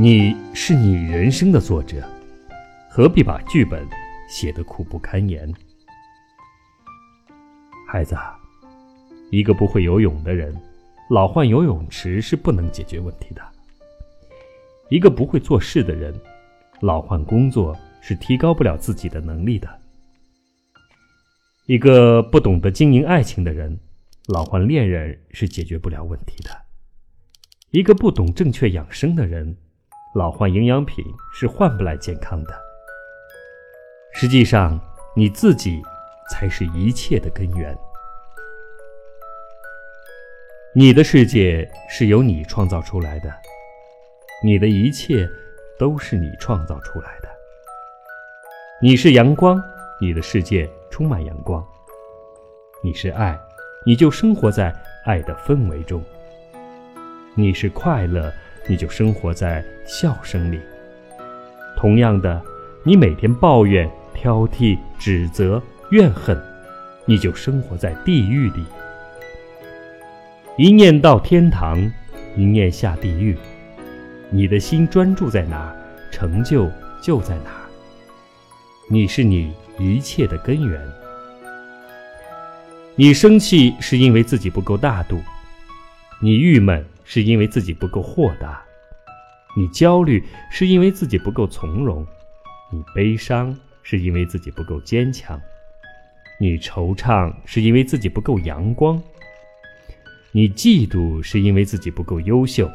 你是你人生的作者，何必把剧本写得苦不堪言？孩子，一个不会游泳的人，老换游泳池是不能解决问题的；一个不会做事的人，老换工作是提高不了自己的能力的；一个不懂得经营爱情的人，老换恋人是解决不了问题的；一个不懂正确养生的人，老换营养品是换不来健康的。实际上，你自己才是一切的根源。你的世界是由你创造出来的，你的一切都是你创造出来的。你是阳光，你的世界充满阳光；你是爱，你就生活在爱的氛围中；你是快乐。你就生活在笑声里。同样的，你每天抱怨、挑剔、指责、怨恨，你就生活在地狱里。一念到天堂，一念下地狱。你的心专注在哪，成就就在哪。你是你一切的根源。你生气是因为自己不够大度，你郁闷。是因为自己不够豁达，你焦虑是因为自己不够从容，你悲伤是因为自己不够坚强，你惆怅是因为自己不够阳光，你嫉妒是因为自己不够优秀。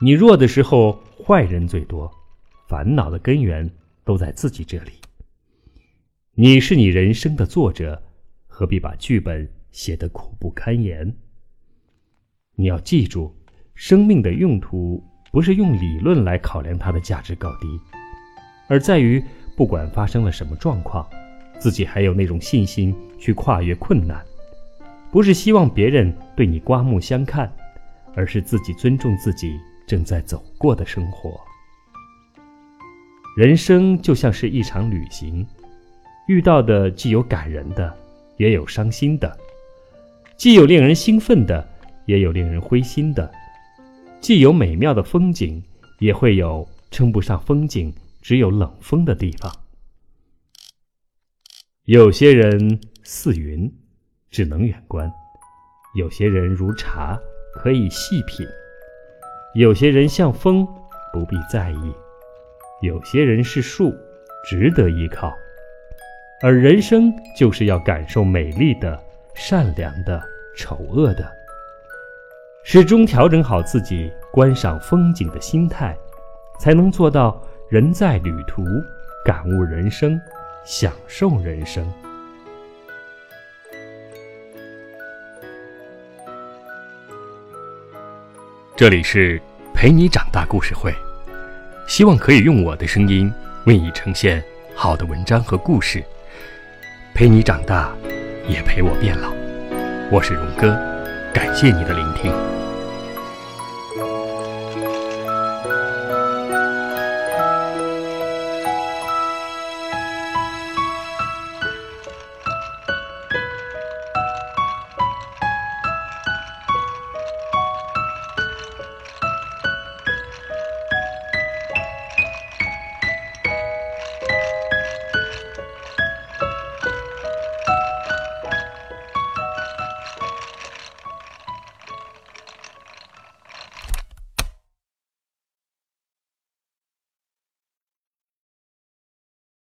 你弱的时候，坏人最多，烦恼的根源都在自己这里。你是你人生的作者，何必把剧本写得苦不堪言？你要记住，生命的用途不是用理论来考量它的价值高低，而在于不管发生了什么状况，自己还有那种信心去跨越困难。不是希望别人对你刮目相看，而是自己尊重自己正在走过的生活。人生就像是一场旅行，遇到的既有感人的，也有伤心的，既有令人兴奋的。也有令人灰心的，既有美妙的风景，也会有称不上风景，只有冷风的地方。有些人似云，只能远观；有些人如茶，可以细品；有些人像风，不必在意；有些人是树，值得依靠。而人生就是要感受美丽的、善良的、丑恶的。始终调整好自己观赏风景的心态，才能做到人在旅途，感悟人生，享受人生。这里是陪你长大故事会，希望可以用我的声音为你呈现好的文章和故事，陪你长大，也陪我变老。我是荣哥。感谢你的聆听。